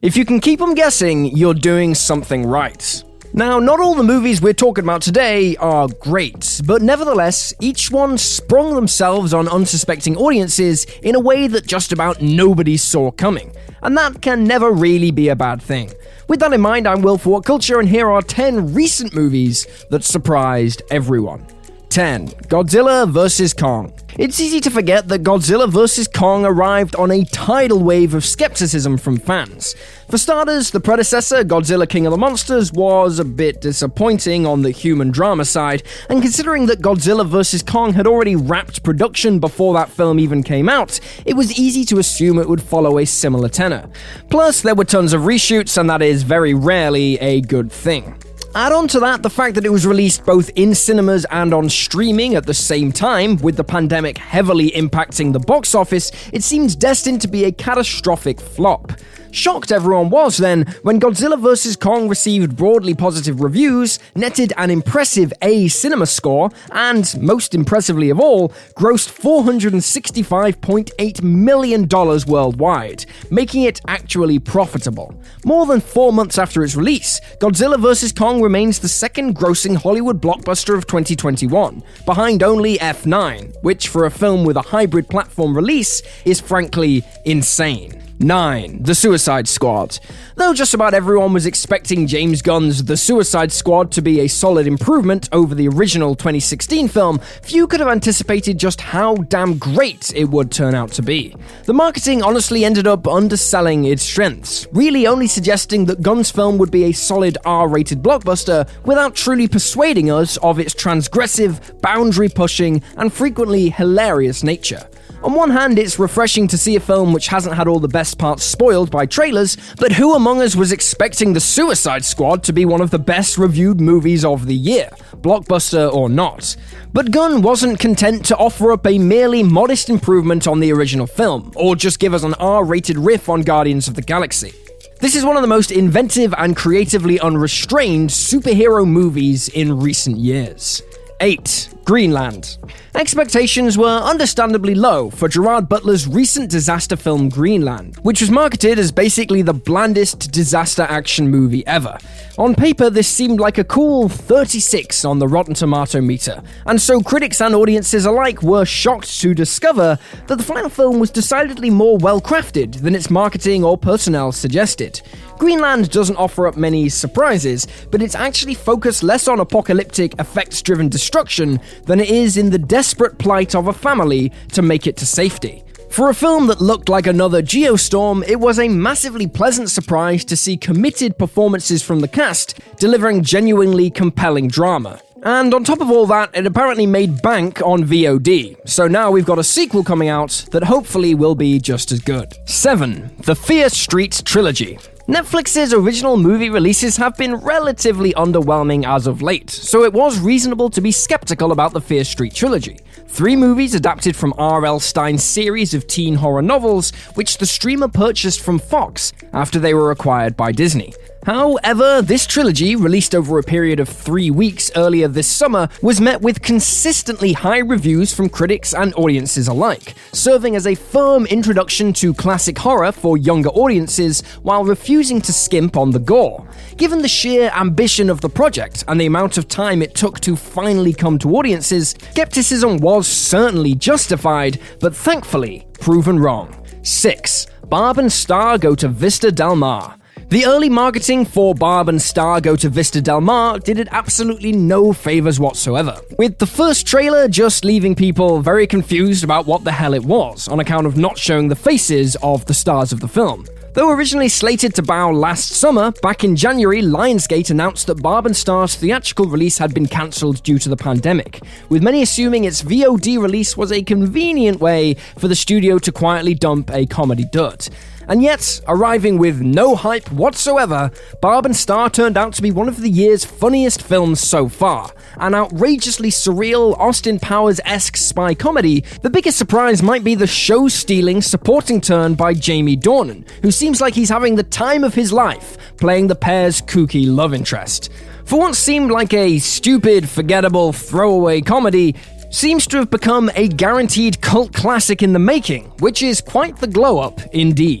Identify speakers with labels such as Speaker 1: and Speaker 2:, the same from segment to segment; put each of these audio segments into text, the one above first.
Speaker 1: If you can keep them guessing, you're doing something right. Now, not all the movies we're talking about today are great, but nevertheless, each one sprung themselves on unsuspecting audiences in a way that just about nobody saw coming. And that can never really be a bad thing. With that in mind, I'm Will for Culture, and here are 10 recent movies that surprised everyone. 10. Godzilla vs. Kong. It's easy to forget that Godzilla vs. Kong arrived on a tidal wave of skepticism from fans. For starters, the predecessor, Godzilla King of the Monsters, was a bit disappointing on the human drama side, and considering that Godzilla vs. Kong had already wrapped production before that film even came out, it was easy to assume it would follow a similar tenor. Plus, there were tons of reshoots, and that is very rarely a good thing. Add on to that the fact that it was released both in cinemas and on streaming at the same time, with the pandemic heavily impacting the box office, it seemed destined to be a catastrophic flop. Shocked everyone was then when Godzilla vs. Kong received broadly positive reviews, netted an impressive A cinema score, and, most impressively of all, grossed $465.8 million worldwide, making it actually profitable. More than four months after its release, Godzilla vs. Kong remains the second grossing Hollywood blockbuster of 2021, behind only F9, which for a film with a hybrid platform release is frankly insane. 9. The Suicide Squad. Though just about everyone was expecting James Gunn's The Suicide Squad to be a solid improvement over the original 2016 film, few could have anticipated just how damn great it would turn out to be. The marketing honestly ended up underselling its strengths, really only suggesting that Gunn's film would be a solid R rated blockbuster without truly persuading us of its transgressive, boundary pushing, and frequently hilarious nature. On one hand, it's refreshing to see a film which hasn't had all the best parts spoiled by trailers, but who among us was expecting The Suicide Squad to be one of the best reviewed movies of the year, blockbuster or not? But Gunn wasn't content to offer up a merely modest improvement on the original film, or just give us an R rated riff on Guardians of the Galaxy. This is one of the most inventive and creatively unrestrained superhero movies in recent years. 8. Greenland. Expectations were understandably low for Gerard Butler's recent disaster film Greenland, which was marketed as basically the blandest disaster action movie ever. On paper, this seemed like a cool 36 on the Rotten Tomato meter, and so critics and audiences alike were shocked to discover that the final film was decidedly more well crafted than its marketing or personnel suggested. Greenland doesn't offer up many surprises, but it's actually focused less on apocalyptic, effects driven destruction than it is in the desperate plight of a family to make it to safety. For a film that looked like another Geostorm, it was a massively pleasant surprise to see committed performances from the cast delivering genuinely compelling drama. And on top of all that, it apparently made bank on VOD. So now we've got a sequel coming out that hopefully will be just as good. 7. The Fear Street Trilogy. Netflix's original movie releases have been relatively underwhelming as of late, so it was reasonable to be skeptical about the Fear Street trilogy. Three movies adapted from R.L. Stine's series of teen horror novels, which the streamer purchased from Fox after they were acquired by Disney. However, this trilogy, released over a period of three weeks earlier this summer, was met with consistently high reviews from critics and audiences alike, serving as a firm introduction to classic horror for younger audiences while refusing to skimp on the gore. Given the sheer ambition of the project and the amount of time it took to finally come to audiences, skepticism was certainly justified, but thankfully proven wrong. 6. Barb and Star go to Vista Del Mar. The early marketing for Barb and Star Go to Vista Del Mar did it absolutely no favors whatsoever, with the first trailer just leaving people very confused about what the hell it was, on account of not showing the faces of the stars of the film. Though originally slated to bow last summer, back in January, Lionsgate announced that Barb and Star's theatrical release had been cancelled due to the pandemic, with many assuming its VOD release was a convenient way for the studio to quietly dump a comedy dud. And yet, arriving with no hype whatsoever, Barb and Star turned out to be one of the year's funniest films so far. An outrageously surreal, Austin Powers esque spy comedy, the biggest surprise might be the show stealing supporting turn by Jamie Dornan, who seems like he's having the time of his life playing the pair's kooky love interest. For what seemed like a stupid, forgettable, throwaway comedy, seems to have become a guaranteed cult classic in the making, which is quite the glow up indeed.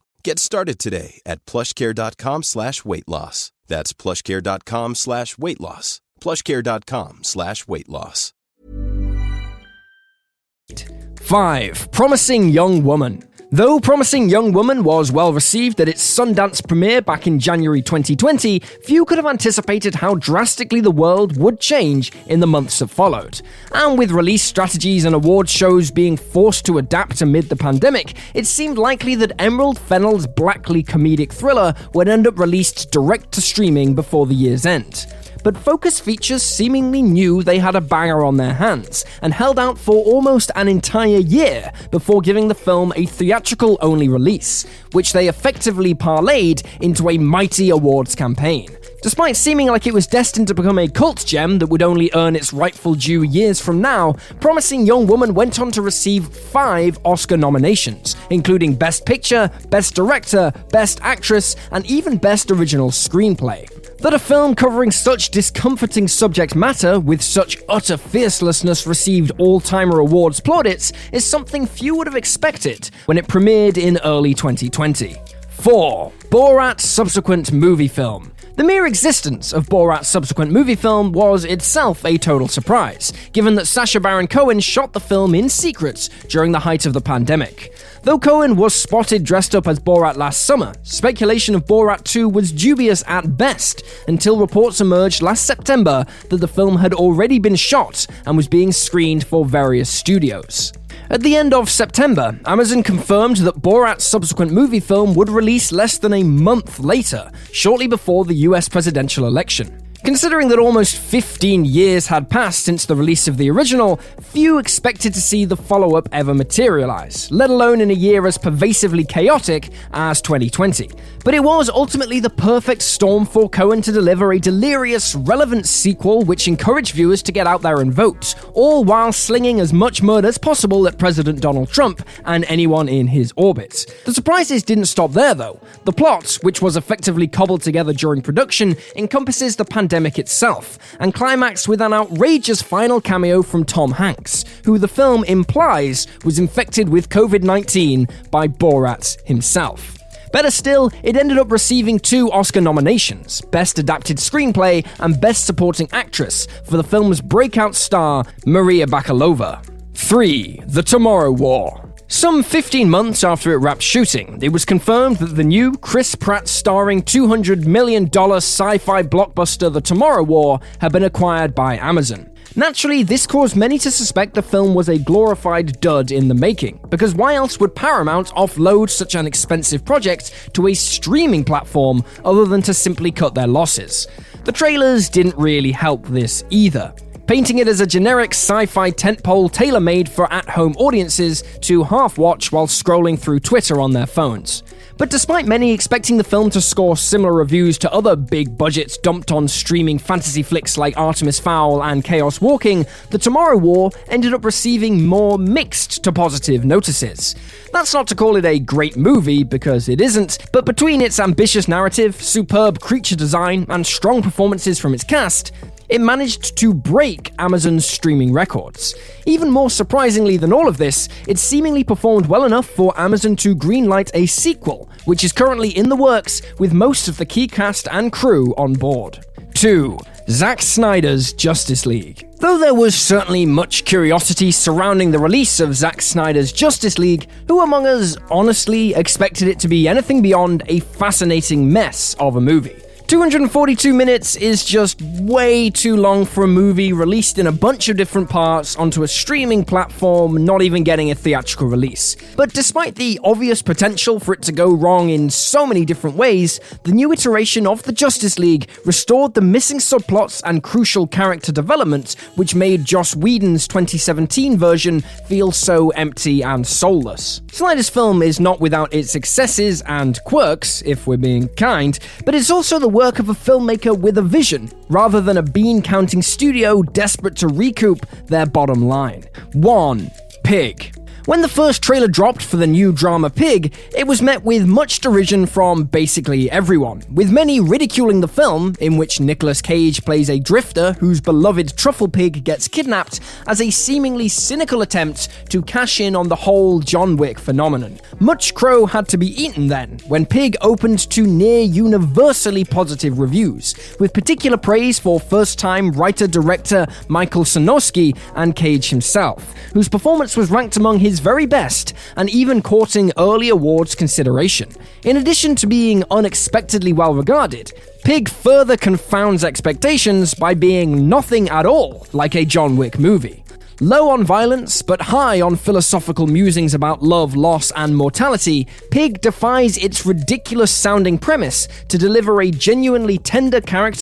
Speaker 2: Get started today at plushcare.com slash weight loss. That's plushcare.com slash weight loss. plushcare.com slash weight loss.
Speaker 1: 5. Promising Young Woman. Though Promising Young Woman was well received at its Sundance premiere back in January 2020, few could have anticipated how drastically the world would change in the months that followed. And with release strategies and award shows being forced to adapt amid the pandemic, it seemed likely that Emerald Fennell's blackly comedic thriller would end up released direct to streaming before the year's end but Focus Features seemingly knew they had a banger on their hands and held out for almost an entire year before giving the film a theatrical only release, which they effectively parlayed into a mighty awards campaign. Despite seeming like it was destined to become a cult gem that would only earn its rightful due years from now, Promising Young Woman went on to receive five Oscar nominations, including Best Picture, Best Director, Best Actress, and even Best Original Screenplay. That a film covering such discomforting subject matter with such utter fiercelessness received all timer awards plaudits is something few would have expected when it premiered in early 2020. 4. Borat's subsequent movie film. The mere existence of Borat's subsequent movie film was itself a total surprise, given that Sacha Baron Cohen shot the film in secret during the height of the pandemic. Though Cohen was spotted dressed up as Borat last summer, speculation of Borat 2 was dubious at best until reports emerged last September that the film had already been shot and was being screened for various studios. At the end of September, Amazon confirmed that Borat's subsequent movie film would release less than a month later, shortly before the US presidential election. Considering that almost 15 years had passed since the release of the original, few expected to see the follow up ever materialize, let alone in a year as pervasively chaotic as 2020. But it was ultimately the perfect storm for Cohen to deliver a delirious, relevant sequel which encouraged viewers to get out there and vote, all while slinging as much mud as possible at President Donald Trump and anyone in his orbit. The surprises didn't stop there, though. The plot, which was effectively cobbled together during production, encompasses the pandemic itself, and climaxed with an outrageous final cameo from Tom Hanks, who the film implies was infected with COVID 19 by Borat himself. Better still, it ended up receiving two Oscar nominations Best Adapted Screenplay and Best Supporting Actress for the film's breakout star, Maria Bakalova. 3. The Tomorrow War. Some 15 months after it wrapped shooting, it was confirmed that the new Chris Pratt starring $200 million sci fi blockbuster The Tomorrow War had been acquired by Amazon. Naturally, this caused many to suspect the film was a glorified dud in the making, because why else would Paramount offload such an expensive project to a streaming platform other than to simply cut their losses? The trailers didn't really help this either painting it as a generic sci fi tentpole tailor made for at home audiences to half watch while scrolling through Twitter on their phones. But despite many expecting the film to score similar reviews to other big budgets dumped on streaming fantasy flicks like Artemis Fowl and Chaos Walking, The Tomorrow War ended up receiving more mixed to positive notices. That's not to call it a great movie, because it isn't, but between its ambitious narrative, superb creature design, and strong performances from its cast, it managed to break Amazon's streaming records. Even more surprisingly than all of this, it seemingly performed well enough for Amazon to greenlight a sequel, which is currently in the works with most of the key cast and crew on board. 2. Zack Snyder's Justice League. Though there was certainly much curiosity surrounding the release of Zack Snyder's Justice League, who among us honestly expected it to be anything beyond a fascinating mess of a movie? 242 minutes is just way too long for a movie released in a bunch of different parts onto a streaming platform, not even getting a theatrical release. But despite the obvious potential for it to go wrong in so many different ways, the new iteration of the Justice League restored the missing subplots and crucial character development, which made Joss Whedon's 2017 version feel so empty and soulless. Snyder's film is not without its successes and quirks, if we're being kind, but it's also the work of a filmmaker with a vision, rather than a bean counting studio desperate to recoup their bottom line. 1. Pig. When the first trailer dropped for the new drama Pig, it was met with much derision from basically everyone, with many ridiculing the film, in which Nicolas Cage plays a drifter whose beloved truffle pig gets kidnapped, as a seemingly cynical attempt to cash in on the whole John Wick phenomenon. Much crow had to be eaten then, when Pig opened to near universally positive reviews, with particular praise for first time writer director Michael Sarnoski and Cage himself, whose performance was ranked among his very best and even courting early awards consideration. In addition to being unexpectedly well regarded, Pig further confounds expectations by being nothing at all like a John Wick movie. Low on violence, but high on philosophical musings about love, loss, and mortality, Pig defies its ridiculous sounding premise to deliver a genuinely tender character.